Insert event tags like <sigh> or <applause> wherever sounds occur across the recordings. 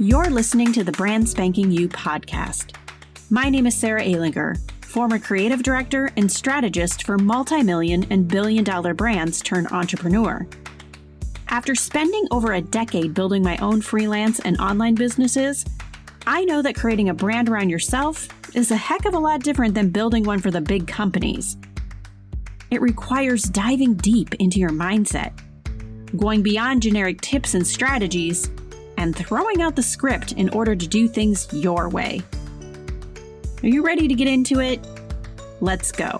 You're listening to the Brand Spanking You podcast. My name is Sarah Ehlinger, former creative director and strategist for multi million and billion dollar brands turned entrepreneur. After spending over a decade building my own freelance and online businesses, I know that creating a brand around yourself is a heck of a lot different than building one for the big companies. It requires diving deep into your mindset, going beyond generic tips and strategies, and throwing out the script in order to do things your way. Are you ready to get into it? Let's go.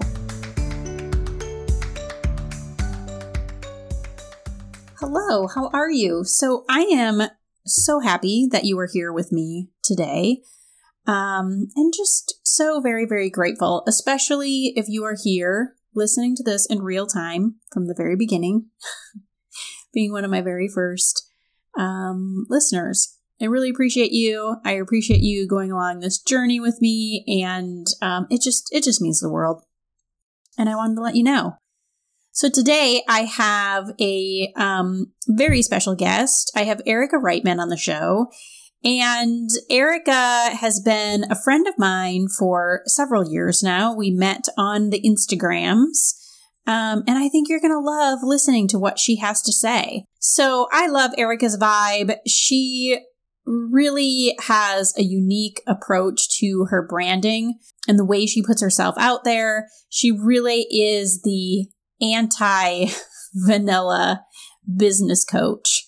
Hello, how are you? So, I am so happy that you are here with me today. Um, and just so very, very grateful, especially if you are here listening to this in real time from the very beginning, <laughs> being one of my very first um, listeners. I really appreciate you. I appreciate you going along this journey with me, and um, it just it just means the world. And I wanted to let you know. So today I have a um, very special guest. I have Erica Reitman on the show, and Erica has been a friend of mine for several years now. We met on the Instagrams. Um, and I think you're going to love listening to what she has to say. So I love Erica's vibe. She really has a unique approach to her branding and the way she puts herself out there. She really is the anti vanilla business coach.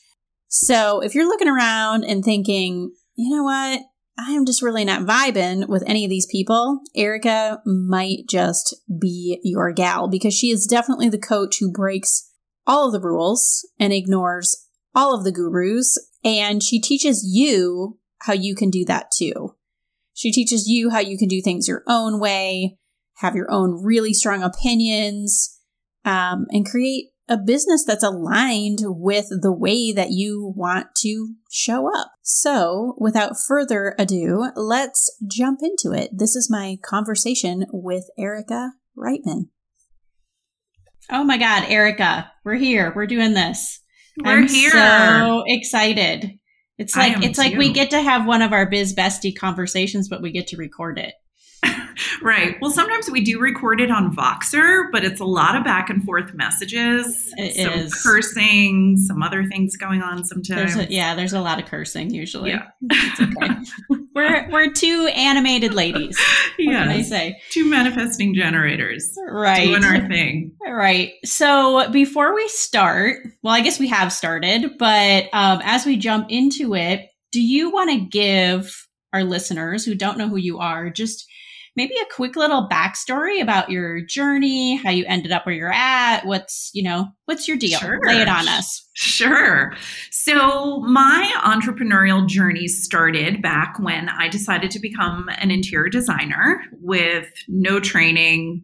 So if you're looking around and thinking, you know what? I am just really not vibing with any of these people. Erica might just be your gal because she is definitely the coach who breaks all of the rules and ignores all of the gurus. And she teaches you how you can do that too. She teaches you how you can do things your own way, have your own really strong opinions, um, and create a business that's aligned with the way that you want to show up. So, without further ado, let's jump into it. This is my conversation with Erica Reitman. Oh my God, Erica, we're here. We're doing this. We're I'm here. So excited. It's like am it's like we get to have one of our biz bestie conversations, but we get to record it. <laughs> Right. Well, sometimes we do record it on Voxer, but it's a lot of back and forth messages, It some is. cursing, some other things going on sometimes. There's a, yeah, there's a lot of cursing usually. Yeah. <laughs> It's okay. <laughs> we're we're two animated ladies. What can I say? Two manifesting generators Right. doing our thing. Right. So before we start, well, I guess we have started, but um, as we jump into it, do you want to give our listeners who don't know who you are just maybe a quick little backstory about your journey, how you ended up where you're at? What's, you know, what's your deal? Sure. Lay it on us. Sure. So, my entrepreneurial journey started back when I decided to become an interior designer with no training,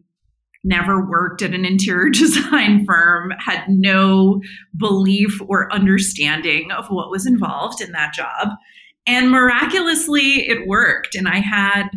never worked at an interior <laughs> design firm, had no belief or understanding of what was involved in that job. And miraculously, it worked. And I had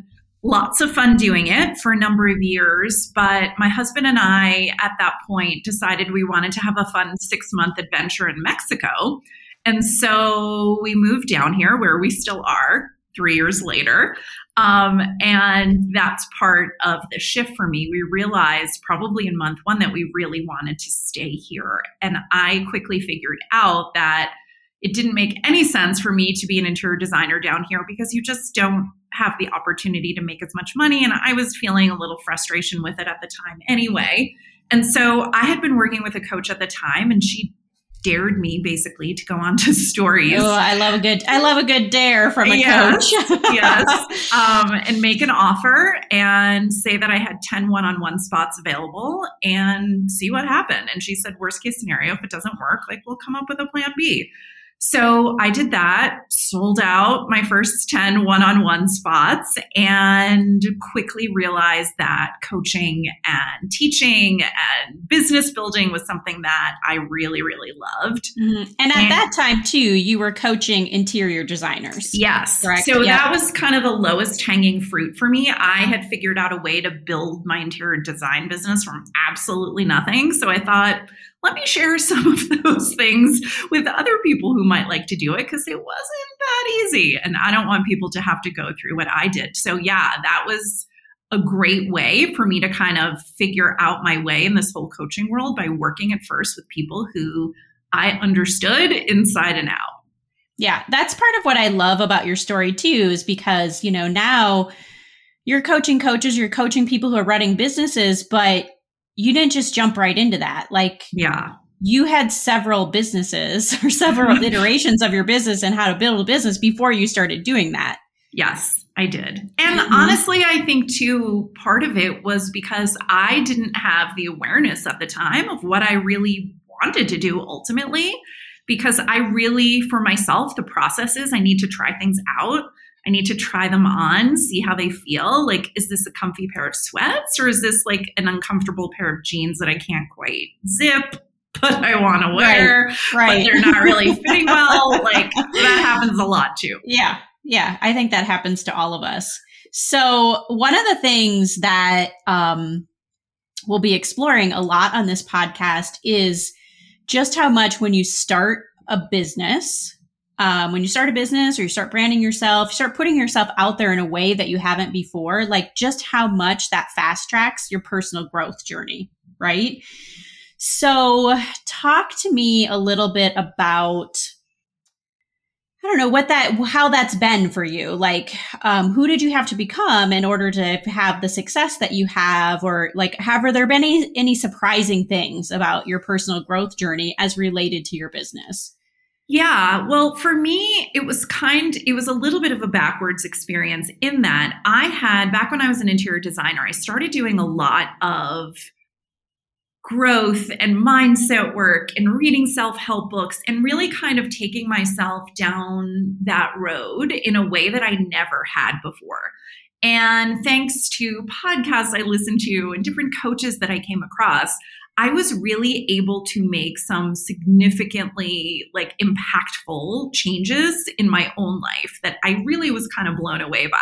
lots of fun doing it for a number of years. But my husband and I, at that point, decided we wanted to have a fun six month adventure in Mexico. And so we moved down here where we still are three years later. Um, and that's part of the shift for me. We realized probably in month one that we really wanted to stay here. And I quickly figured out that it didn't make any sense for me to be an interior designer down here because you just don't have the opportunity to make as much money. And I was feeling a little frustration with it at the time anyway. And so I had been working with a coach at the time, and she dared me basically to go on to <laughs> stories. Oh, I love a good I love a good dare from a Yes, coach. <laughs> yes. Um, and make an offer and say that I had 10 one on one spots available and see what happened. And she said, worst case scenario, if it doesn't work, like we'll come up with a plan B. So I did that, sold out my first 10 one on one spots, and quickly realized that coaching and teaching and business building was something that I really, really loved. Mhm. And at And- that time too, you were coaching interior designers. Yes. Correct. So Yeah. that was kind of the lowest hanging fruit for me. I had figured out a way to build my interior design business from absolutely nothing. So I thought, let me share some of <laughs> those things with other people who might like to do it because it wasn't that easy. And I don't want people to have to go through what I did. So, yeah, that was a great way for me to kind of figure out my way in this whole coaching world by working at first with people who I understood inside and out. Yeah, that's part of what I love about your story too, is because, you know, now you're coaching coaches, you're coaching people who are running businesses, but you didn't just jump right into that. Like, yeah, you had several businesses <laughs> or several <laughs> iterations of your business and how to build a business before you started doing that. Yes, I did. And mm-hmm. honestly, I think too, part of it was because I didn't have the awareness at the time of what I really wanted to do ultimately. Because I really, for myself, the process is I need to try things out. I need to try them on, see how they feel. Like, is this a comfy pair of sweats or is this like an uncomfortable pair of jeans that I can't quite zip? but I want to wear, right, right. but they're not really fitting well. like that happens a lot too. Yeah. Yeah. I think that happens to all of us. So one of the things that um, we'll be exploring a lot on this podcast is just how much when you start a business, um, when you start a business or you start branding yourself, you start putting yourself out there in a way that you haven't before, like just how much that fast tracks your personal growth journey, right? So, talk to me a little bit about I don't know what that how that's been for you. Like, um, who did you have to become in order to have the success that you have, or like, have there been any any surprising things about your personal growth journey as related to your business? Yeah, well, for me, it was kind, it was a little bit of a backwards experience in that I had, back when I was an interior designer, I started doing a lot of growth and mindset work and reading self help books and really kind of taking myself down that road in a way that I never had before. And thanks to podcasts I listened to and different coaches that I came across, I was really able to make some significantly like impactful changes in my own life that I really was kind of blown away by.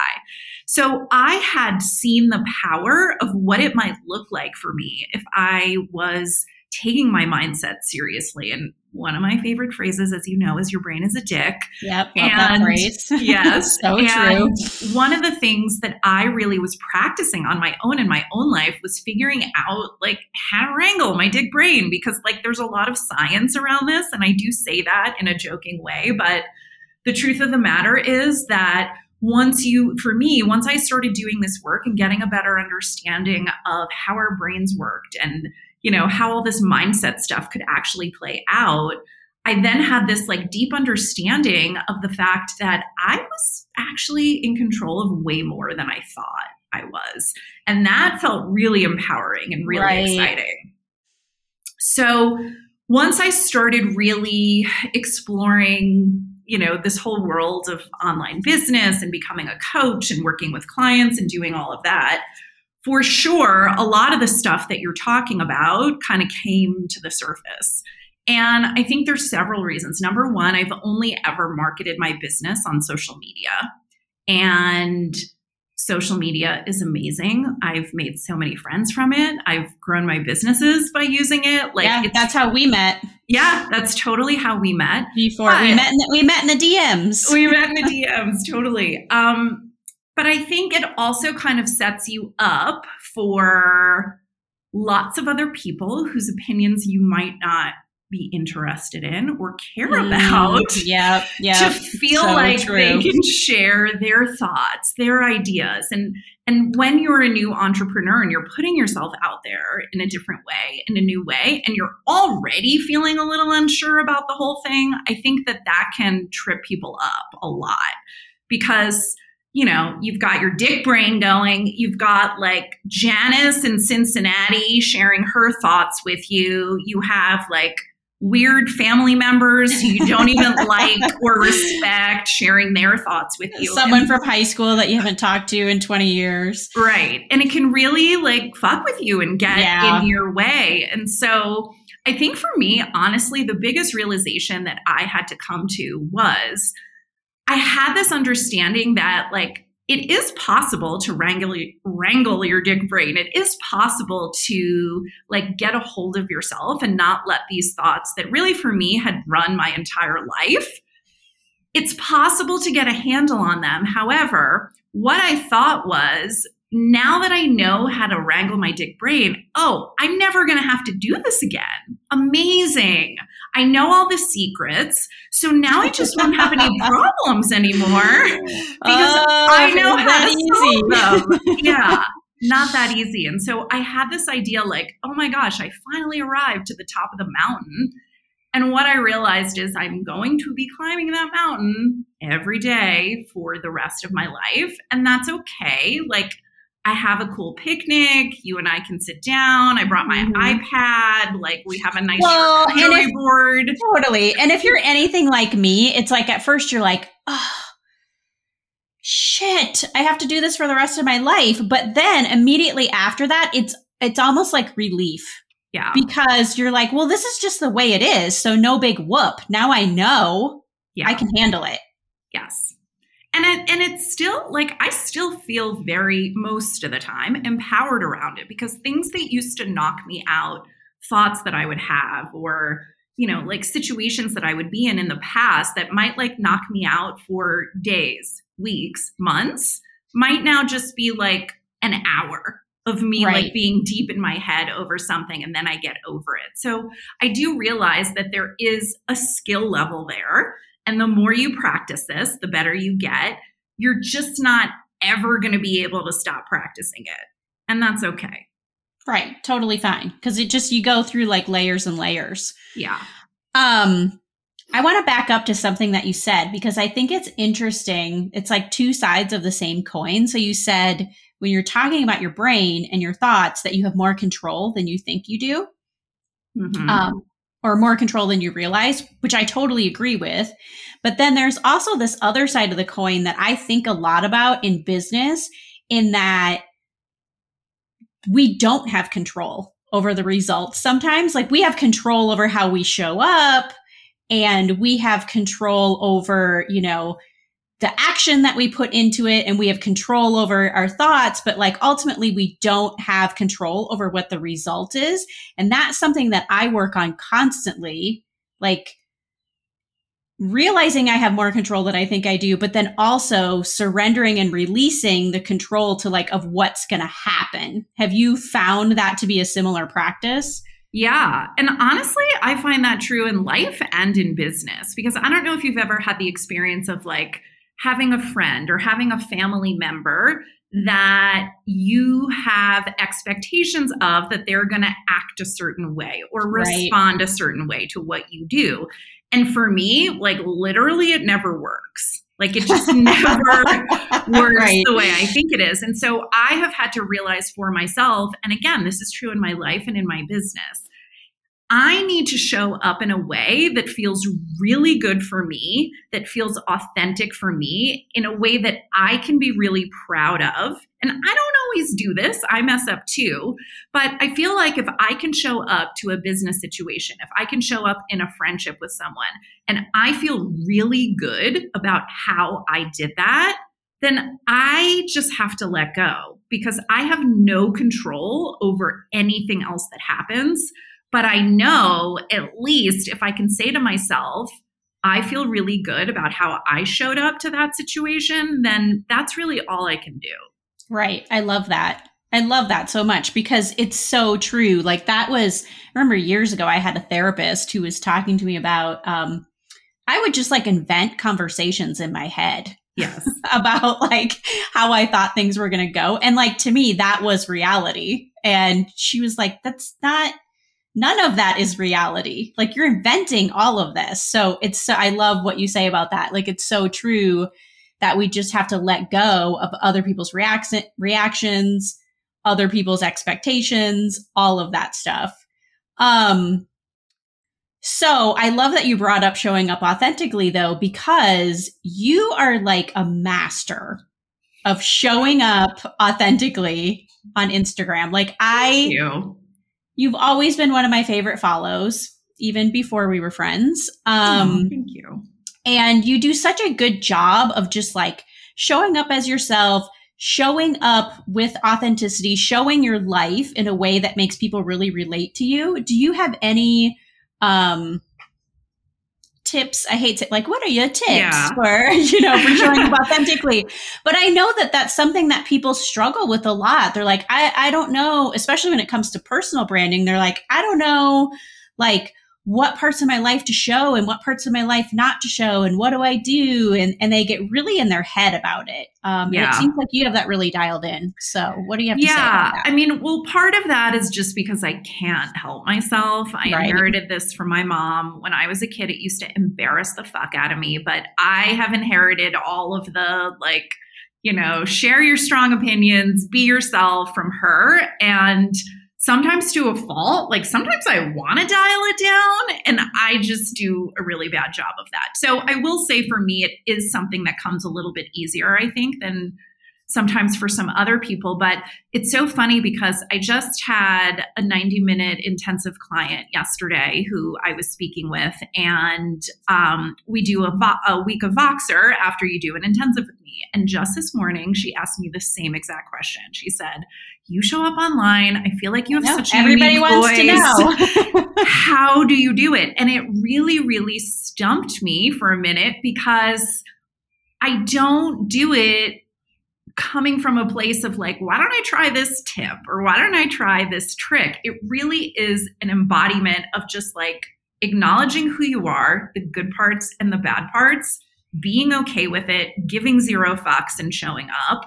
So I had seen the power of what it might look like for me if I was taking my mindset seriously. And one of my favorite phrases, as you know, is your brain is a dick. Yep, love and that phrase. <laughs> yes, so and true. One of the things that I really was practicing on my own in my own life was figuring out like how to wrangle my dick brain because like there's a lot of science around this, and I do say that in a joking way, but the truth of the matter is that once you, for me, once I started doing this work and getting a better understanding of how our brains worked and, you know, how all this mindset stuff could actually play out, I then had this like deep understanding of the fact that I was actually in control of way more than I thought I was. And that felt really empowering and really right. exciting. So once I started really exploring you know this whole world of online business and becoming a coach and working with clients and doing all of that for sure a lot of the stuff that you're talking about kind of came to the surface and i think there's several reasons number one i've only ever marketed my business on social media and social media is amazing. I've made so many friends from it. I've grown my businesses by using it. Like yeah, that's how we met. Yeah, that's totally how we met. Before but we met, in the, we met in the DMs. We met in the DMs, totally. Um, but I think it also kind of sets you up for lots of other people whose opinions you might not be interested in or care mm, about. Yeah, <laughs> yeah. To feel so like true. they can share their thoughts, their ideas. And and when you're a new entrepreneur and you're putting yourself out there in a different way, in a new way, and you're already feeling a little unsure about the whole thing, I think that that can trip people up a lot because you know, you've got your dick brain going. You've got like Janice in Cincinnati sharing her thoughts with you. You have like weird family members who you don't even <laughs> like or respect sharing their thoughts with you. Someone and, from high school that you haven't talked to in 20 years. Right. And it can really like fuck with you and get yeah. in your way. And so I think for me, honestly, the biggest realization that I had to come to was I had this understanding that like it is possible to wrangle wrangle your dick brain. It is possible to like get a hold of yourself and not let these thoughts that really for me had run my entire life it's possible to get a handle on them. However, what I thought was now that I know how to wrangle my dick brain, oh, I'm never going to have to do this again. Amazing. I know all the secrets. So now I just won't have any <laughs> problems anymore <laughs> because oh, I know how to solve them. <laughs> yeah, not that easy. And so I had this idea like, oh my gosh, I finally arrived to the top of the mountain. And what I realized is I'm going to be climbing that mountain every day for the rest of my life. And that's okay. Like, I have a cool picnic. You and I can sit down. I brought my mm-hmm. iPad. Like we have a nice well, board. Totally. And if you're anything like me, it's like at first you're like, oh, shit, I have to do this for the rest of my life. But then immediately after that, it's it's almost like relief. Yeah. Because you're like, well, this is just the way it is. So no big whoop. Now I know yeah. I can handle it. Yes. And it, and it's still like I still feel very most of the time empowered around it because things that used to knock me out, thoughts that I would have or you know, like situations that I would be in in the past that might like knock me out for days, weeks, months, might now just be like an hour of me right. like being deep in my head over something and then I get over it. So I do realize that there is a skill level there. And the more you practice this, the better you get. You're just not ever going to be able to stop practicing it. And that's okay. Right. Totally fine. Cause it just, you go through like layers and layers. Yeah. Um, I want to back up to something that you said because I think it's interesting. It's like two sides of the same coin. So you said when you're talking about your brain and your thoughts that you have more control than you think you do. Mm-hmm. Um, or more control than you realize, which I totally agree with. But then there's also this other side of the coin that I think a lot about in business, in that we don't have control over the results. Sometimes, like, we have control over how we show up and we have control over, you know, the action that we put into it and we have control over our thoughts, but like ultimately we don't have control over what the result is. And that's something that I work on constantly, like realizing I have more control than I think I do, but then also surrendering and releasing the control to like of what's going to happen. Have you found that to be a similar practice? Yeah. And honestly, I find that true in life and in business because I don't know if you've ever had the experience of like, having a friend or having a family member that you have expectations of that they're going to act a certain way or respond right. a certain way to what you do. And for me, like literally, it never works. Like it just <laughs> never works right. the way I think it is. And so I have had to realize for myself, and again, this is true in my life and in my business, I need to show up in a way that feels really good for me, that feels authentic for me, in a way that I can be really proud of. And I don't always do this, I mess up too. But I feel like if I can show up to a business situation, if I can show up in a friendship with someone, and I feel really good about how I did that, then I just have to let go because I have no control over anything else that happens. But I know at least if I can say to myself, I feel really good about how I showed up to that situation, then that's really all I can do. Right. I love that. I love that so much because it's so true. Like that was, I remember years ago, I had a therapist who was talking to me about, um, I would just like invent conversations in my head. Yes. <laughs> about like how I thought things were going to go. And like to me, that was reality. And she was like, that's not, none of that is reality. Like you're inventing all of this. So it's, so, I love what you say about that. Like it's so true that we just have to let go of other people's reaction, reactions, other people's expectations, all of that stuff. Um, so I love that you brought up showing up authentically though, because you are like a master of showing up authentically on Instagram. Like I, You've always been one of my favorite follows, even before we were friends. Um, oh, thank you. And you do such a good job of just like showing up as yourself, showing up with authenticity, showing your life in a way that makes people really relate to you. Do you have any um, tips. I hate to like, what are your tips Yeah. for, <laughs> you know, for showing up <laughs> authentically? But I know that that's something that people struggle with a lot. They're like, I, I don't know, especially when it comes to personal branding. They're like, I don't know, like, what parts of my life to show and what parts of my life not to show and what do I do? And, and they get really in their head about it. Um, Yeah. it seems like you have that really dialed in. So what do you have to say yeah about that? i mean well part of that is just because i can't help myself i Right. inherited this from my mom when i was a kid it used to embarrass the fuck out of me but i have inherited all of the like you know share your strong opinions be yourself from her and sometimes to a fault like sometimes i want to dial it down and i just do a really bad job of that so i will say for me it is something that comes a little bit easier i think than sometimes for some other people. But it's so funny because I just had a 90 minute intensive client yesterday who I was speaking with, and um, we do a, vo- a week of Voxer after you do an intensive me. And just this morning, she asked me the same exact question. She said, "You show up online. I feel like you have No, such a everybody unique wants voice to know. <laughs> <laughs> how do you do it? And it really, really stumped me for a minute because I don't do it coming from a place of like, why don't I try this tip or why don't I try this trick? It really is an embodiment of just like acknowledging who you are, the good parts and the bad parts, being okay with it, giving zero fucks and showing up.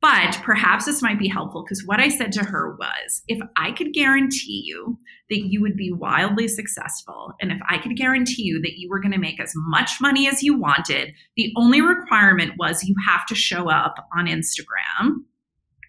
But perhaps this might be helpful because what I said to her was if I could guarantee you that you would be wildly successful, and if I could guarantee you that you were going to make as much money as you wanted, the only requirement was you have to show up on Instagram.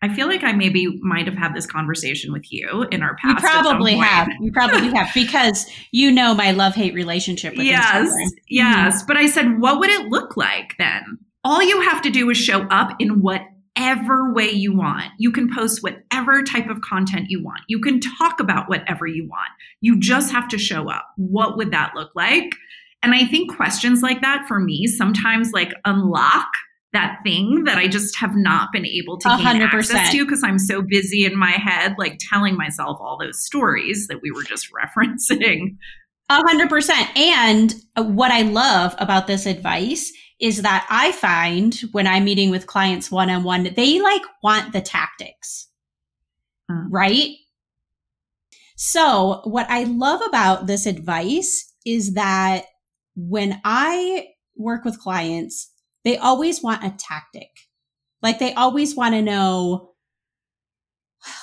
I feel like I maybe might have had this conversation with you in our past. some probably have. You probably have because you know my love hate relationship with yes, yes. Mm-hmm. But I said, what would it look like then? All you have to do is show up in whatever way you want. You can post whatever type of content you want. You can talk about whatever you want. You just have to show up. What would that look like? And I think questions like that for me sometimes like unlock that thing that I just have not been able to A gain hundred access to because I'm so busy in my head, like telling myself all those stories that we were just <laughs> referencing. A hundred percent. And what I love about this advice is that I find when I'm meeting with clients one on one, they like want the tactics, Mm. right? So, what I love about this advice is that when I work with clients, they always want a tactic. Like they always want to know,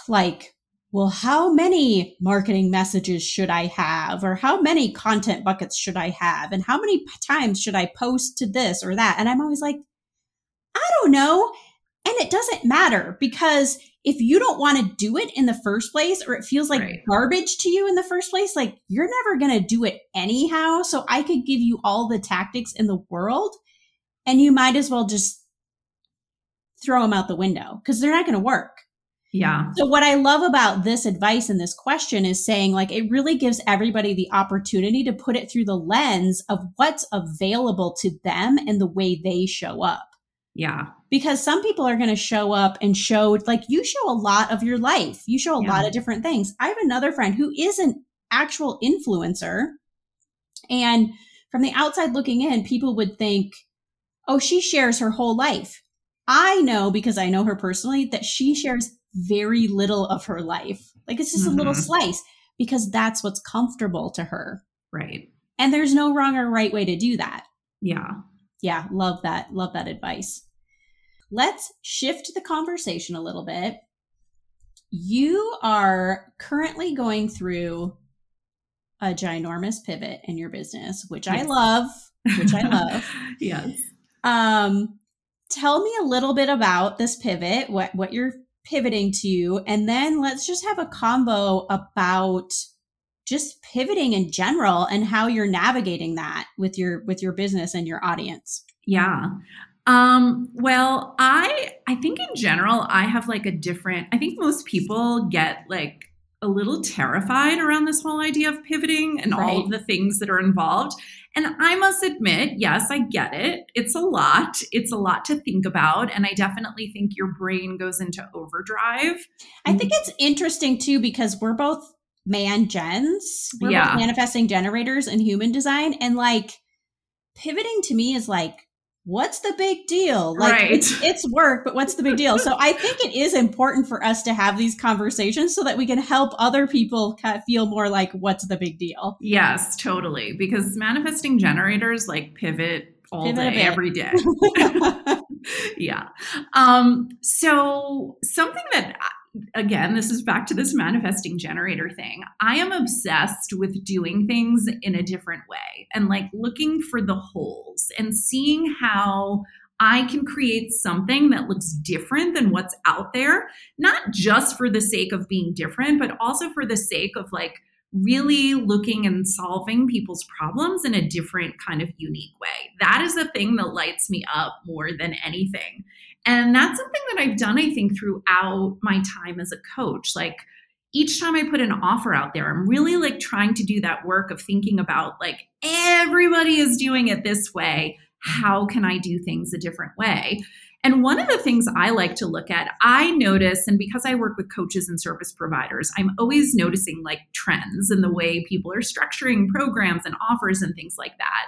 like, well, how many marketing messages should I have? Or how many content buckets should I have? And how many times should I post to this or that? And I'm always like, I don't know. And it doesn't matter because if you don't want to do it in the first place or it feels like Right. garbage to you in the first place, like you're never going to do it anyhow. So I could give you all the tactics in the world and you might as well just throw them out the window because they're not going to work. Yeah. So what I love about this advice and this question is saying like it really gives everybody the opportunity to put it through the lens of what's available to them and the way they show up. Yeah. Because some people are going to show up and show like you show a lot of your life. You show a Yeah. lot of different things. I have another friend who is an actual influencer and from the outside looking in people would think, "Oh, she shares her whole life." I know because I know her personally that she shares very little of her life. Like it's just a little Mhm. slice because that's what's comfortable to her. Right. And there's no wrong or right way to do that. Yeah. Yeah, love that. Love that advice. Let's shift the conversation a little bit. You are currently going through a ginormous pivot in your business, which I love, which I <laughs> love. yes. Um, tell me a little bit about this pivot, what what you're pivoting to, and then let's just have a combo about just pivoting in general and how you're navigating that with your with your business and your audience. Yeah. Um, well, I I think in general I have like a different I think most people get like a little terrified around this whole idea of pivoting and all of the things that are involved. And I must admit, yes, I get it. It's a lot. It's a lot to think about and I definitely think your brain goes into overdrive. I think it's interesting too because we're both man gens. We're Yeah. both manifesting generators in human design. And like pivoting to me is like what's the big deal? Like right. it's, it's work, but what's the big deal? So I think it is important for us to have these conversations so that we can help other people kind of feel more like what's the big deal. Yes, totally. Because manifesting generators like pivot all pivot day, every day. <laughs> <laughs> yeah. Um, so something that again, this is back to this manifesting generator thing. I am obsessed with doing things in a different way and like looking for the holes and seeing how I can create something that looks different than what's out there, not just for the sake of being different, but also for the sake of like really looking and solving people's problems in a different kind of unique way. That is the thing that lights me up more than anything. And that's something that I've done, I think, throughout my time as a coach. Like each time I put an offer out there, I'm really like trying to do that work of thinking about like everybody is doing it this way. How can I do things a different way? And one of the things I like to look at, I notice, and because I work with coaches and service providers, I'm always noticing like trends in the way people are structuring programs and offers and things like that.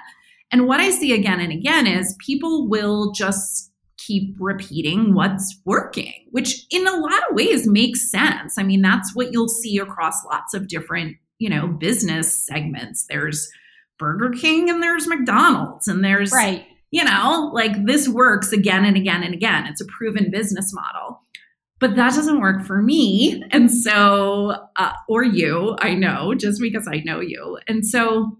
And what I see again and again is people will just keep repeating what's working, which in a lot of ways makes sense. I mean, that's what you'll see across lots of different, you know, business segments. There's Burger King and there's McDonald's and there's right. You know, like this works again and again and again. It's a proven business model. But that doesn't work for me. And so, uh, or you, I know, just because I know you. And so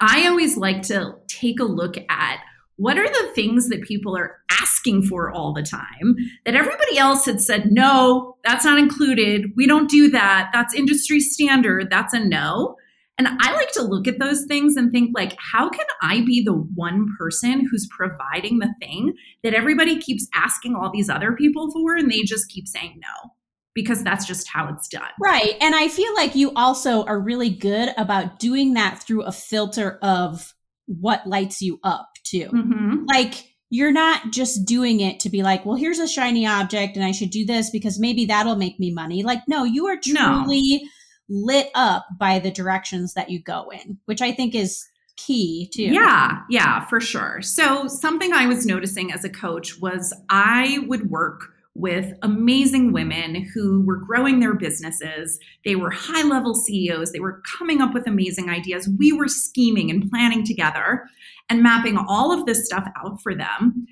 I always like to take a look at what are the things that people are asking for all the time that everybody else had said, no, that's not included. We don't do that. That's industry standard. That's a no. And I like to look at those things and think like, how can I be the one person who's providing the thing that everybody keeps asking all these other people for and they just keep saying no? Because that's just how it's done. Right. And I feel like you also are really good about doing that through a filter of what lights you up too. Mm-hmm. Like you're not just doing it to be like, well, here's a shiny object and I should do this because maybe that'll make me money. Like, no, you are truly no. lit up by the directions that you go in, which I think is key too. Yeah, yeah, for sure. So, something I was noticing as a coach was I would work with amazing women who were growing their businesses. They were high level CEOs. They were coming up with amazing ideas. We were scheming and planning together and mapping all of this stuff out for them.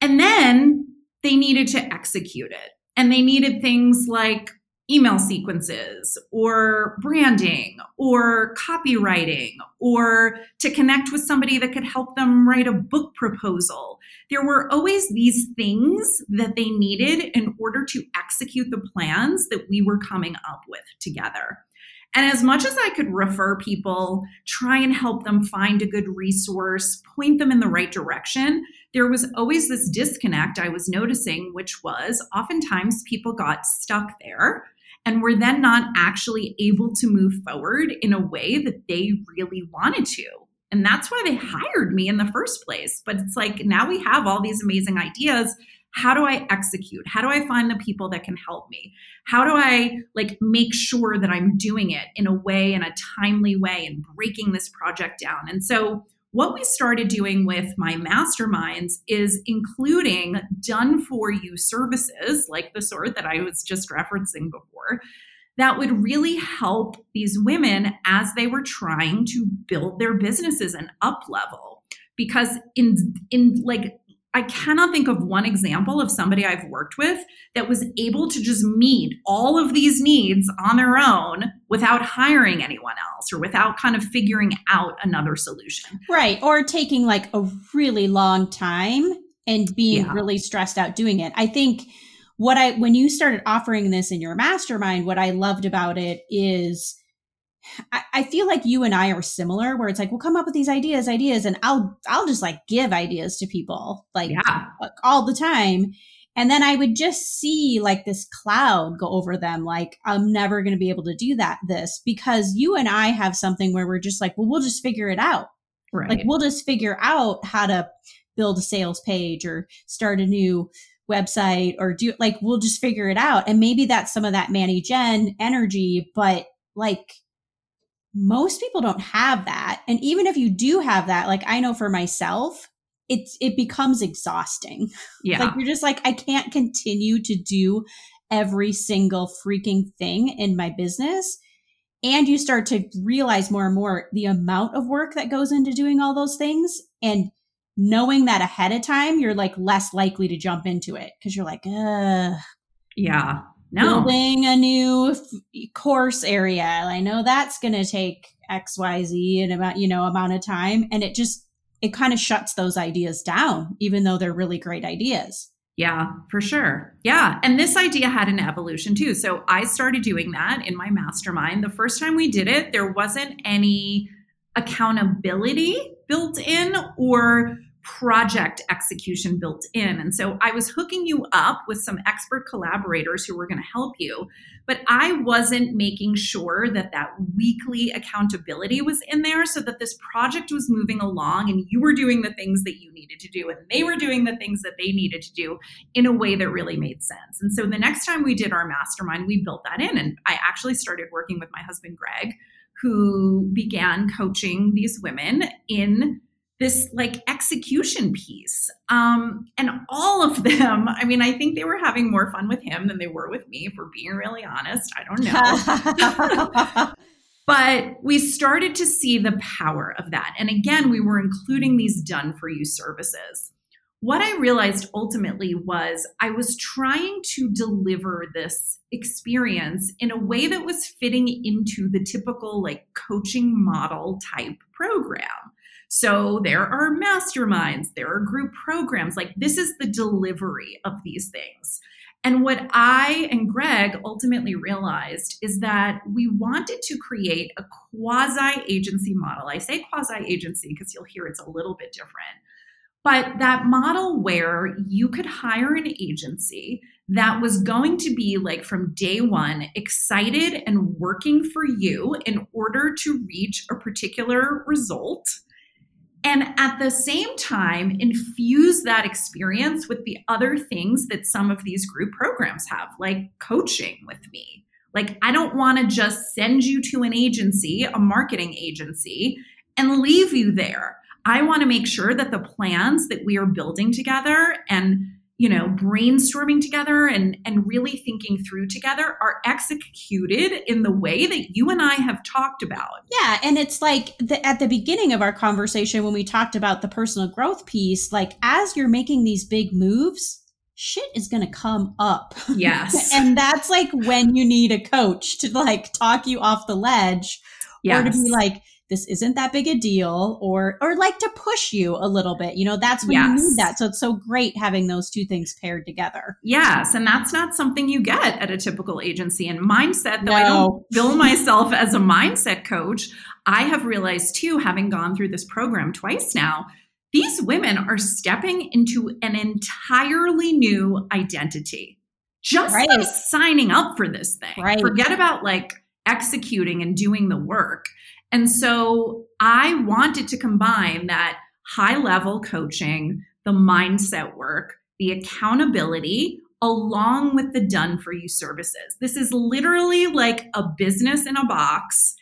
And then they needed to execute it. And they needed things like email sequences or branding or copywriting or to connect with somebody that could help them write a book proposal. There were always these things that they needed in order to execute the plans that we were coming up with together. And as much as I could refer people, try and help them find a good resource, point them in the right direction, there was always this disconnect I was noticing, which was oftentimes people got stuck there and were then not actually able to move forward in a way that they really wanted to. And that's why they hired me in the first place. But it's like now we have all these amazing ideas how do i execute how do i find the people that can help me how do i like make sure that i'm doing it in a way in a timely way and breaking this project down and so what we started doing with my masterminds is including done for you services like the sort that i was just referencing before that would really help these women as they were trying to build their businesses and up level. Because in in like I cannot think of one example of somebody I've worked with that was able to just meet all of these needs on their own without hiring anyone else or without kind of figuring out another solution. Right. Or taking like a really long time and being yeah. really stressed out doing it. I think what I, when you started offering this in your mastermind, what I loved about it is I, I feel like you and I are similar where it's like we'll come up with these ideas, ideas, and I'll I'll just like give ideas to people like, yeah. like all the time. And then I would just see like this cloud go over them, like, I'm never going to be able to do that, this, because you and I have something where we're just like, well, we'll just figure it out. Right. Like, we'll just figure out how to build a sales page or start a new website or do like, we'll just figure it out. And maybe that's some of that Manny Jen energy, but like, most people don't have that. And even if you do have that, like I know for myself, it's it becomes exhausting. Yeah. Like you're just like, I can't continue to do every single freaking thing in my business. And you start to realize more and more the amount of work that goes into doing all those things. And knowing that ahead of time, you're like less likely to jump into it because you're like, Ugh, yeah. No. building a new f- course area. I know that's going to take X, Y, Z and about, you know, amount of time. And it just, it kind of shuts those ideas down, even though they're really great ideas. Yeah, for sure. Yeah. And this idea had an evolution too. So I started doing that in my mastermind. The first time we did it, there wasn't any accountability built in or project execution built in. And so I was hooking you up with some expert collaborators who were going to help you, but I wasn't making sure that that weekly accountability was in there so that this project was moving along and you were doing the things that you needed to do and they were doing the things that they needed to do in a way that really made sense. And so the next time we did our mastermind, we built that in and I actually started working with my husband Greg who began coaching these women in this like execution piece. Um, and all of them, I mean, I think they were having more fun with him than they were with me, for being really honest. I don't know. <laughs> but we started to see the power of that. And again, we were including these done for you services. What I realized ultimately was I was trying to deliver this experience in a way that was fitting into the typical like coaching model type program. So there are masterminds, there are group programs. Like this is the delivery of these things. And what I and Greg ultimately realized is that we wanted to create a quasi agency model. I say quasi agency because you'll hear it's a little bit different. But that model where you could hire an agency that was going to be like from day one excited and working for you in order to reach a particular result and at the same time infuse that experience with the other things that some of these group programs have like coaching with me. Like i don't want to just send you to an agency a marketing agency and leave you there. I want to make sure that the plans that we are building together and you know brainstorming together and and really thinking through together are executed in the way that you and I have talked about. Yeah, and it's like the, at the beginning of our conversation when we talked about the personal growth piece, like as you're making these big moves, shit is going to come up. Yes. <laughs> and that's like when you need a coach to like talk you off the ledge yes. or to be like this isn't that big a deal or or like to push you a little bit you know that's when yes. you need that so it's so great having those two things paired together yes and that's not something you get at a typical agency and mindset though no. i don't <laughs> bill myself as a mindset coach i have realized too having gone through this program twice now these women are stepping into an entirely new identity just right. signing up for this thing right. forget about like executing and doing the work and so I wanted to combine that high level coaching, the mindset work, the accountability, along with the done for you services. This is literally like a business in a box.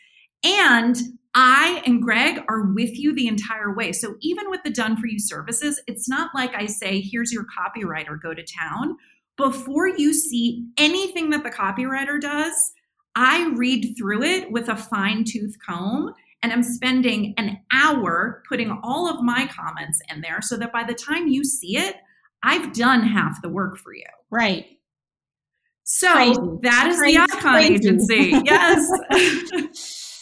And I and Greg are with you the entire way. So even with the done for you services, it's not like I say, here's your copywriter, go to town. Before you see anything that the copywriter does, I read through it with a fine tooth comb and I'm spending an hour putting all of my comments in there so that by the time you see it, I've done half the work for you. Right. So crazy. that is crazy. the icon crazy. agency. <laughs> Yes.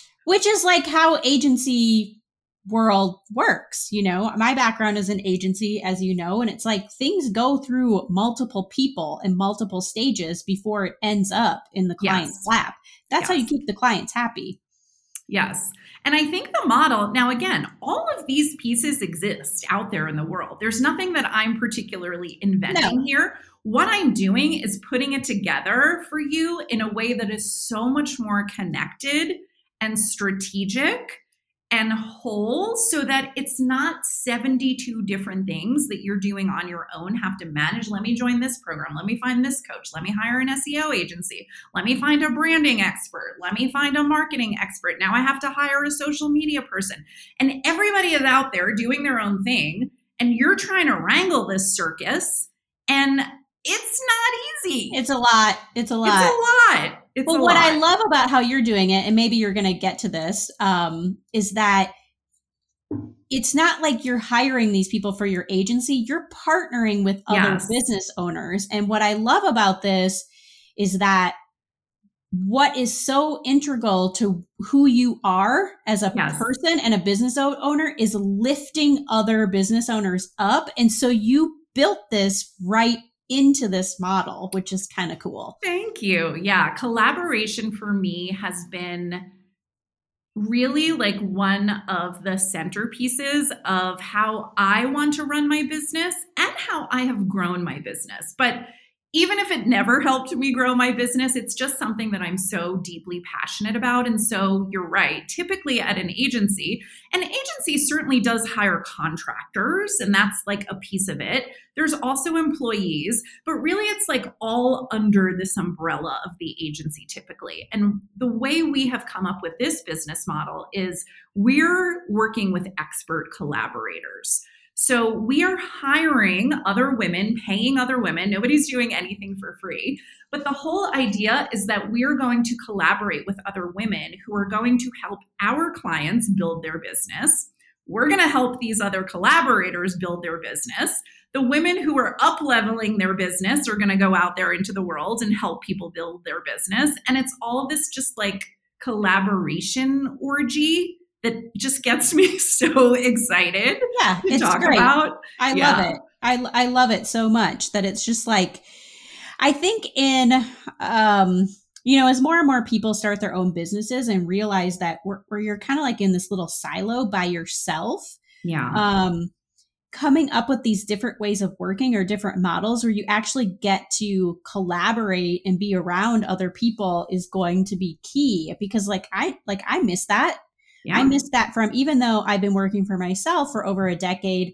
<laughs> Which is like how agency world works. You know, my background is an agency, as you know, and it's like things go through multiple people and multiple stages before it ends up in the client's yes. lap. That's yes. how you keep the clients happy. Yes. And I think the model, now again, all of these pieces exist out there in the world. There's nothing that I'm particularly inventing no. here. What I'm doing is putting it together for you in a way that is so much more connected and strategic and whole so that it's not 72 different things that you're doing on your own have to manage let me join this program. Let me find this coach. Let me hire an SEO agency. Let me find a branding expert. Let me find a marketing expert. Now I have to hire a social media person. And everybody is out there doing their own thing and you're trying to wrangle this circus and it's not easy it's a lot it's a lot it's a lot it's well, what lot. I love about how you're doing it, and maybe you're going to get to this, um, is that it's not like you're hiring these people for your agency. You're partnering with other yes. business owners. And what I love about this is that what is so integral to who you are as a yes. person and a business owner is lifting other business owners up. And so you built this right into this model, which is kind of cool. Thank you. Yeah, collaboration for me has been really like one of the centerpieces of how I want to run my business and how I have grown my business. But even if it never helped me grow my business, it's just something that I'm so deeply passionate about. And so you're right. Typically at an agency, an agency certainly does hire contractors, and that's like a piece of it. There's also employees, but really it's like all under this umbrella of the agency typically. And the way we have come up with this business model is we're working with expert collaborators. So we are hiring other women, paying other women. Nobody's doing anything for free. But the whole idea is that we're going to collaborate with other women who are going to help our clients build their business. We're going to help these other collaborators build their business. The women who are up leveling their business are going to go out there into the world and help people build their business. And it's all this just like collaboration orgy that just gets me <laughs> so excited yeah, to talk great. about. I yeah. love it. I, I love it so much that it's just like, I think in, um, you know, as more and more people start their own businesses and realize that we're, where you're kind of like in this little silo by yourself. Yeah. Um, coming up with these different ways of working or different models where you actually get to collaborate and be around other people is going to be key because like I like I miss that yeah. I missed that from, even though I've been working for myself for over a decade,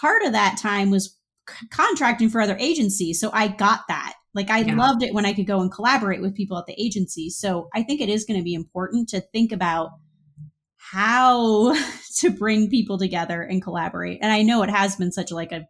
part of that time was c- contracting for other agencies. So I got that. Like I yeah. loved it when I could go and collaborate with people at the agency. So I think it is going to be important to think about how <laughs> to bring people together and collaborate. And I know it has been such like a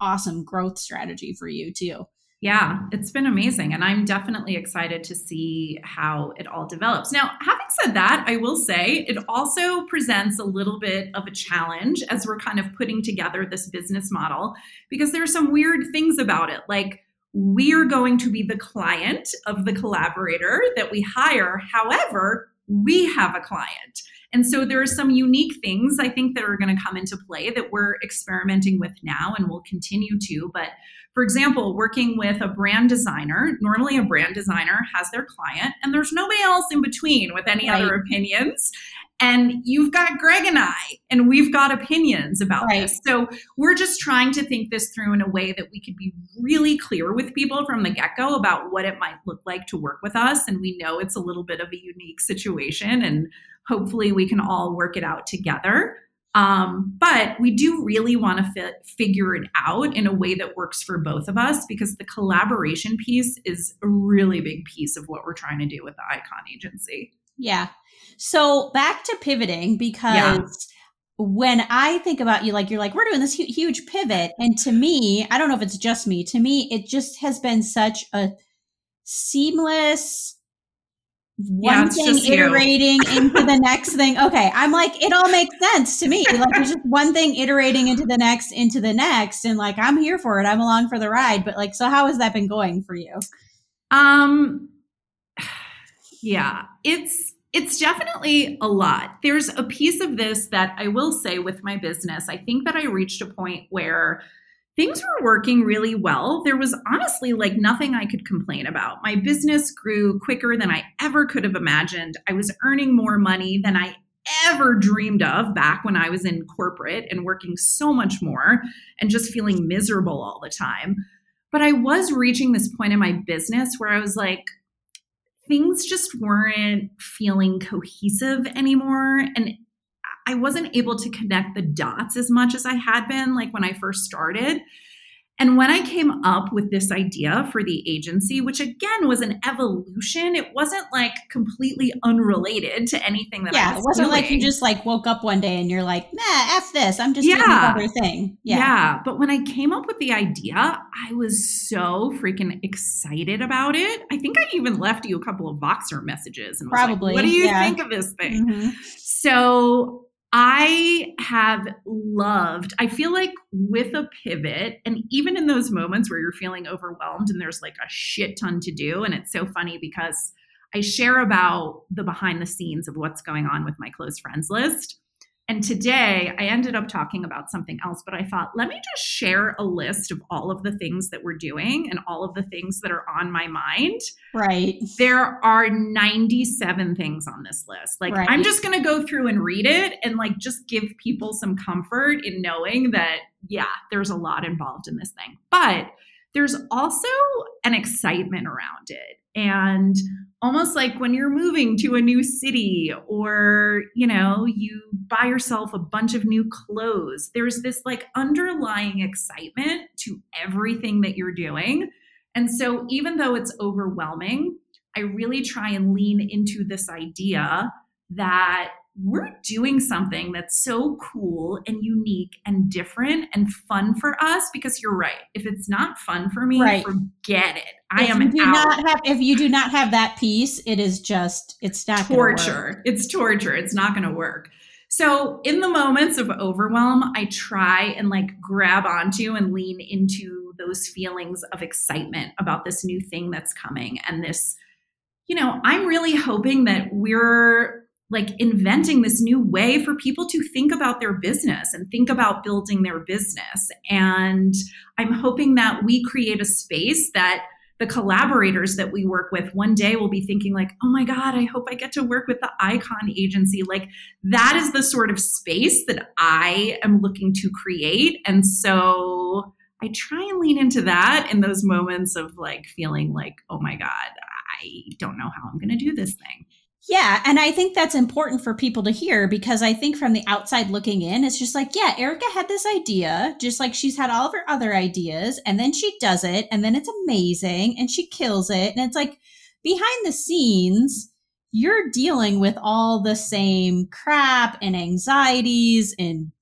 awesome growth strategy for you too. Yeah, it's been amazing. And I'm definitely excited to see how it all develops. Now, having said that, I will say it also presents a little bit of a challenge as we're kind of putting together this business model because there are some weird things about it. Like, we're going to be the client of the collaborator that we hire. However, we have a client. And so there are some unique things I think that are going to come into play that we're experimenting with now and will continue to. But for example, working with a brand designer, normally a brand designer has their client and there's nobody else in between with any right. other opinions. And you've got Greg and I, and we've got opinions about right. this. So we're just trying to think this through in a way that we could be really clear with people from the get go about what it might look like to work with us. And we know it's a little bit of a unique situation, and hopefully we can all work it out together. Um, but we do really want to fit, figure it out in a way that works for both of us because the collaboration piece is a really big piece of what we're trying to do with the Icon agency. Yeah. So back to pivoting because yeah. when I think about you, like you're like, we're doing this huge pivot. And to me, I don't know if it's just me, to me, it just has been such a seamless one yeah, thing iterating into the <laughs> next thing. Okay, I'm like, it all makes sense to me. Like, there's just one thing iterating into the next, into the next, and like, I'm here for it. I'm along for the ride. But like, so how has that been going for you? Um, yeah, it's it's definitely a lot. There's a piece of this that I will say with my business. I think that I reached a point where things were working really well. There was honestly like nothing I could complain about. My business grew quicker than I ever could have imagined. I was earning more money than I ever dreamed of back when I was in corporate and working so much more and just feeling miserable all the time. But I was reaching this point in my business where I was like, things just weren't feeling cohesive anymore. And I wasn't able to connect the dots as much as I had been like when I first started. And when I came up with this idea for the agency, which again was an evolution, it wasn't like completely unrelated to anything that yeah, I was it wasn't doing. like you just like woke up one day and you're like, nah, F this. I'm just doing Yeah. this other thing. Yeah. Yeah. But when I came up with the idea, I was so freaking excited about it. I think I even left you a couple of Voxer messages and was like, Probably, what do you yeah. think of this thing? Mhm. So I have loved, I feel like with a pivot, and even in those moments where you're feeling overwhelmed and there's like a shit ton to do, and it's so funny because I share about the behind the scenes of what's going on with my close friends list. And today I ended up talking about something else, but I thought, let me just share a list of all of the things that we're doing and all of the things that are on my mind Right. there are 97 things on this list. Like, Right. I'm just going to go through and read it and, like, just give people some comfort in knowing that, yeah, there's a lot involved in this thing. But there's also an excitement around it. And almost like when you're moving to a new city or, you know, you buy yourself a bunch of new clothes, there's this like underlying excitement to everything that you're doing. And so, even though it's overwhelming, I really try and lean into this idea that we're doing something that's so cool and unique and different and fun for us because you're right. If it's not fun for me, Right. forget it. I if am you do out. not have if you do not have that piece, it is just it's not torture. It's torture. It's not going to work. So, in the moments of overwhelm, I try and like grab onto and lean into those feelings of excitement about this new thing that's coming. And this, you know, I'm really hoping that we're like inventing this new way for people to think about their business and think about building their business. And I'm hoping that we create a space that the collaborators that we work with one day will be thinking like oh my god i hope i get to work with the icon agency. Like that is the sort of space that i am looking to create. And so i try and lean into that in those moments of like feeling like oh my god i don't know how i'm going to do this thing Yeah, and I think that's important for people to hear because I think from the outside looking in, it's just like, yeah, Erica had this idea, just like she's had all of her other ideas, and then she does it, and then it's amazing, and she kills it. And it's like behind the scenes, you're dealing with all the same crap and anxieties and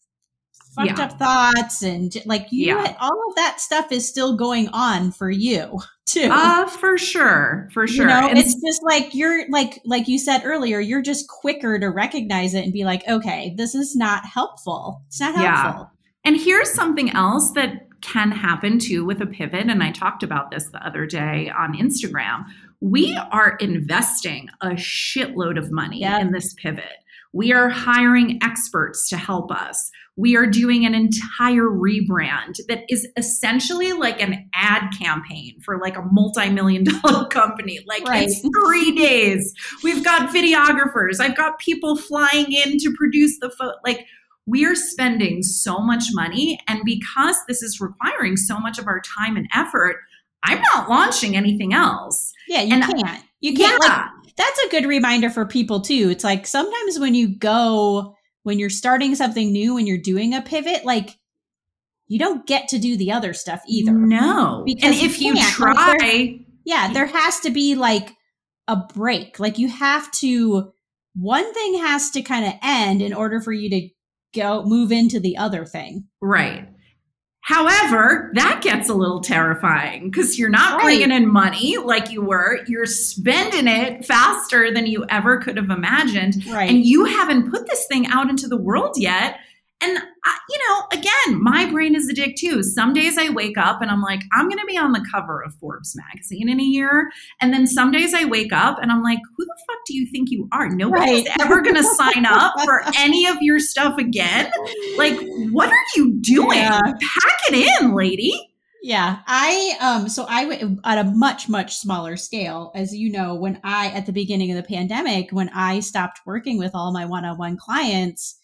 fucked Yeah. up thoughts and like you Yeah. all of that stuff is still going on for you <laughs> too uh for sure for sure you know And it's just like you're like like you said earlier you're just quicker to recognize it and be like okay this is not helpful it's not Yeah. helpful And here's something else that can happen too with a pivot. And I talked about this the other day on Instagram. We are investing a shitload of money Yep. in this pivot. We are hiring experts to help us. We are doing an entire rebrand that is essentially like an ad campaign for like a multi-million <laughs> dollar company. Like Right. it's three days. We've got videographers. I've got people flying in to produce the photo. Like we are spending so much money. And because this is requiring so much of our time and effort, I'm not launching anything else. yeah you And- can't you can't yeah. like that's a good reminder for people too it's like sometimes when you go when you're starting something new when you're doing a pivot like you don't get to do the other stuff either No. Because and if you can't. try, Like, yeah there has to be like a break like you have to one thing has to kind of end in order for you to go move into the other thing right. However, that gets a little terrifying because you're not Right. bringing in money like you were. You're spending it faster than you ever could have imagined. right and you haven't put this thing out into the world yet. And, I, you know, again, my brain is a dick too. Some days I wake up and I'm like, I'm going to be on the cover of Forbes magazine in a year. And then some days I wake up and I'm like, who the fuck do you think you are? Nobody's Right. ever going to sign up for <laughs> any of your stuff again. Like, what are you doing? Yeah. Pack it in, lady. Yeah, I um so I w- at a much much smaller scale as you know when I at the beginning of the pandemic when I stopped working with all my one-on-one clients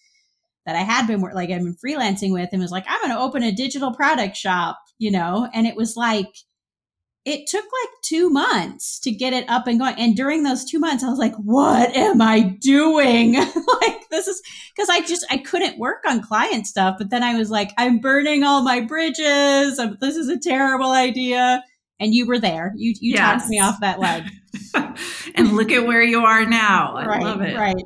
that I had been like I've been freelancing with and was like I'm going to open a digital product shop, you know, and it was like it took like two months to get it up and going. And during those two months, I was like, what am I doing? <laughs> like, this is because I just, I couldn't work on client stuff. But then I was like, I'm burning all my bridges. This is a terrible idea. And you were there. You, you yes. talked me off that ledge. <laughs> and look at where you are now. I right, love it. Right.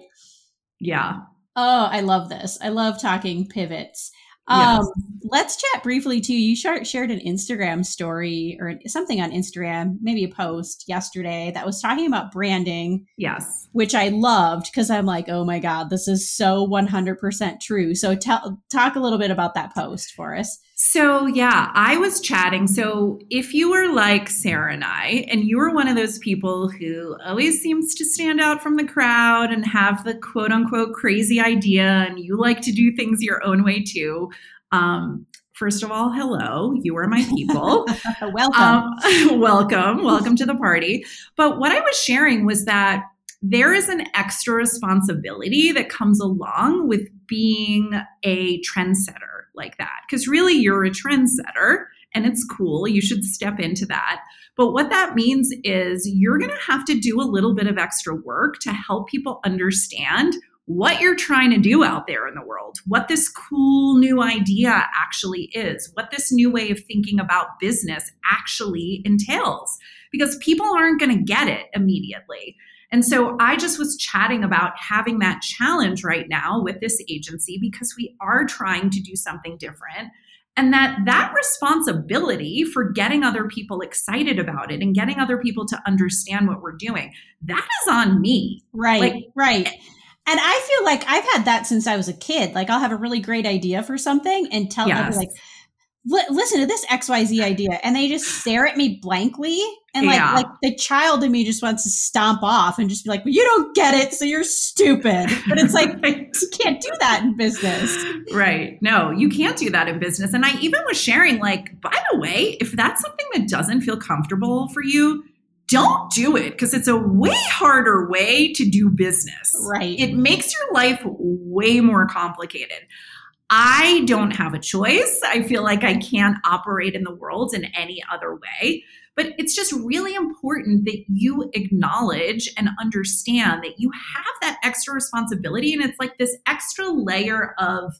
Yeah. Oh, I love this. I love talking pivots. Um, yes. Let's chat briefly too. You shared an Instagram story or something on Instagram, maybe a post yesterday that was talking about branding. Yes, which I loved because I'm like, oh my god, this is so 100% true. So tell talk a little bit about that post for us. So, yeah, I was chatting. So, if you were like Sarah and I, and you were one of those people who always seems to stand out from the crowd and have the quote unquote crazy idea, and you like to do things your own way too, um, first of all, hello, you are my people. <laughs> welcome. Um, <laughs> welcome. Welcome to the party. But what I was sharing was that there is an extra responsibility that comes along with being a trendsetter like that because really you're a trendsetter and it's cool. You should step into that. But what that means is you're going to have to do a little bit of extra work to help people understand what you're trying to do out there in the world, what this cool new idea actually is, what this new way of thinking about business actually entails, because people aren't going to get it immediately. And so I just was chatting about having that challenge right now with this agency because we are trying to do something different. And that that responsibility for getting other people excited about it and getting other people to understand what we're doing that is on me. Right like, right. Eh. and i feel like i've had that since i was a kid. Like i'll have a really great idea for something and tell yes. like listen to this xyz idea and they just stare at me blankly and like yeah. like the child in me just wants to stomp off and just be like well, you don't get it so you're stupid. But it's like <laughs> you can't do that in business. Right. No you can't do that in business. And i even was sharing like by the way if that's something that doesn't feel comfortable for you don't do it because it's a way harder way to do business. Right. It makes your life way more complicated I don't have a choice. I feel like I can't operate in the world in any other way. But it's just really important that you acknowledge and understand that you have that extra responsibility. And it's like this extra layer of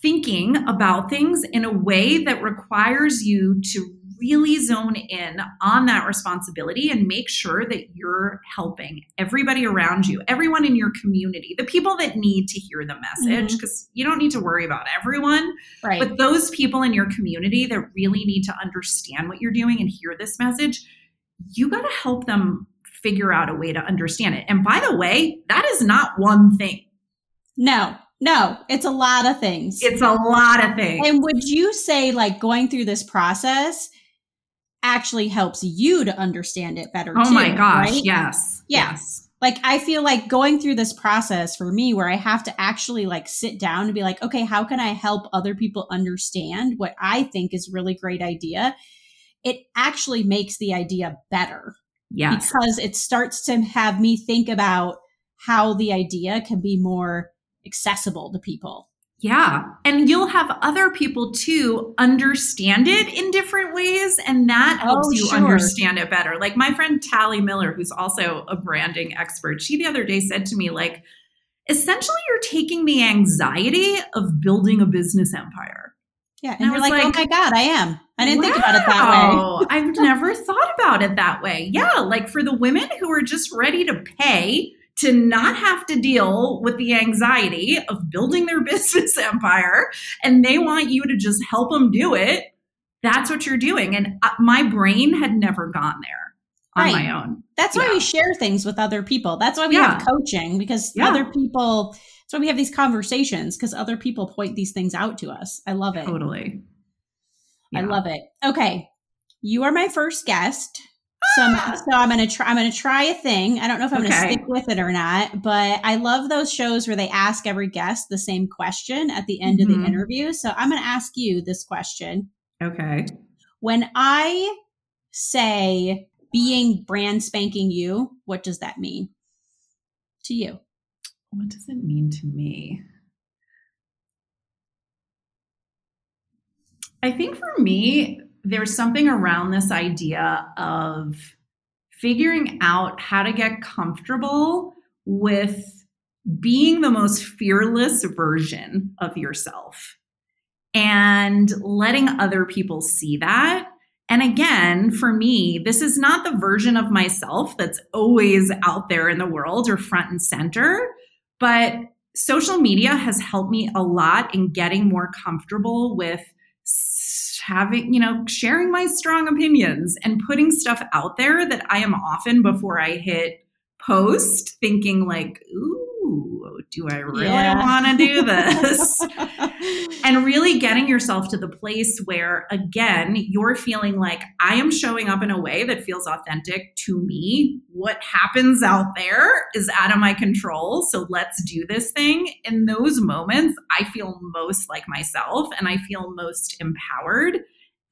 thinking about things in a way that requires you to really zone in on that responsibility and make sure that you're helping everybody around you, everyone in your community, the people that need to hear the message, because mm-hmm. you don't need to worry about everyone. Right. But those people in your community that really need to understand what you're doing and hear this message, you got to help them figure out a way to understand it. And by the way, that is not one thing. No, no, it's a lot of things. It's a lot of things. And would you say, like, going through this process actually helps you to understand it better? Oh too, my gosh, right? yes. Yeah. Yes. Like, I feel like going through this process for me, where I have to actually like sit down and be like, okay, how can I help other people understand what I think is really great idea? It actually makes the idea better. Yes. Because it starts to have me think about how the idea can be more accessible to people. Yeah. And you'll have other people too understand it in different ways. And that oh, helps oh, you sure. understand it better. Like my friend Tally Miller, who's also a branding expert, she the other day said to me, like, essentially, you're taking the anxiety of building a business empire. Yeah. And, and you're like, like, oh my God, I am. I didn't wow, think about it that way. I've <laughs> never thought about it that way. Yeah. Like for the women who are just ready to pay to not have to deal with the anxiety of building their <laughs> business empire and they want you to just help them do it, that's what you're doing. And uh, my brain had never gone there on right. my own. That's yeah. why we share things with other people. That's why we yeah. have coaching because yeah. other people, that's why we have these conversations because other people point these things out to us. I love it. Totally. I love it. Okay. You are my first guest so I'm, so I'm gonna try. I'm gonna try a thing. I don't know if I'm okay. gonna stick with it or not, but I love those shows where they ask every guest the same question at the end mm-hmm. of the mm-hmm. interview. So I'm gonna ask you this question. Okay. When I say being brand spanking you, what does that mean to you? What does it mean to me? I think for me, there's something around this idea of figuring out how to get comfortable with being the most fearless version of yourself and letting other people see that. And again, for me, this is not the version of myself that's always out there in the world or front and center, but social media has helped me a lot in getting more comfortable with having, you know, sharing my strong opinions and putting stuff out there that I am often before I hit post thinking like, ooh, do I really yeah. want to do this? <laughs> and really getting yourself to the place where, again, you're feeling like I am showing up in a way that feels authentic to me. What happens out there is out of my control. So let's do this thing. In those moments, I feel most like myself and I feel most empowered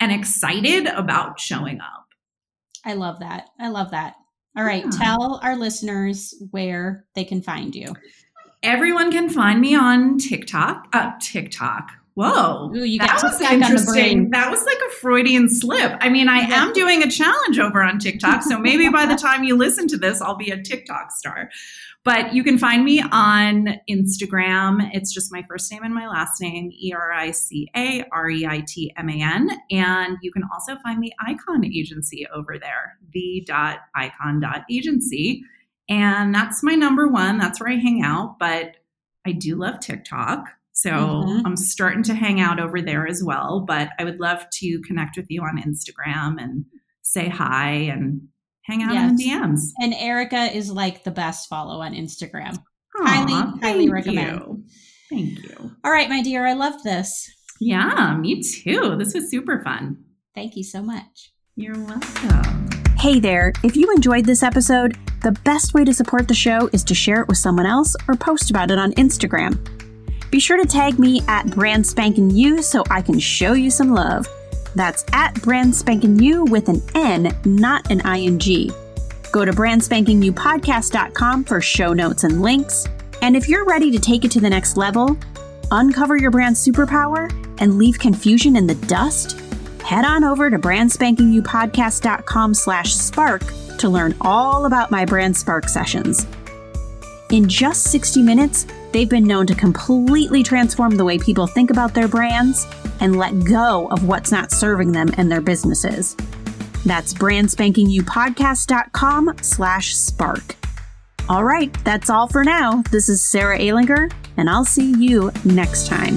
and excited about showing up. I love that. I love that. All right, yeah. tell our listeners where they can find you. Everyone can find me on TikTok. Uh, TikTok. Whoa, Ooh, you got that was interesting. That was like a Freudian slip. I mean, I am doing a challenge over on TikTok, so <laughs> maybe by the time you listen to this, I'll be a TikTok star. But you can find me on Instagram. It's just my first name and my last name, E R I C A R E I T M A N. And you can also find the Icon Agency over there, the dot icon dot agency. And that's my number one. That's where I hang out. But I do love TikTok. So mm-hmm. I'm starting to hang out over there as well. But I would love to connect with you on Instagram and say hi and hang out yes. in the DMs. And Erica is like the best follow on Instagram. Aww, highly, highly recommend. You. Thank you. All right, my dear. I love this. Yeah, me too. This was super fun. Thank you so much. You're welcome. Hey there, if you enjoyed this episode, the best way to support the show is to share it with someone else or post about it on Instagram. Be sure to tag me at Brand You so I can show you some love. That's at Brand You with an N, not an ING. Go to brandspankingyoupodcast.com for show notes and links. And if you're ready to take it to the next level, uncover your brand superpower, and leave confusion in the dust, head on over to brandspankingyoupodcast.com slash spark to learn all about my Brand Spark sessions. In just 60 minutes, they've been known to completely transform the way people think about their brands and let go of what's not serving them and their businesses. That's brandspankingyoupodcast.com slash spark. All right, that's all for now. This is Sarah Ehlinger, and I'll see you next time.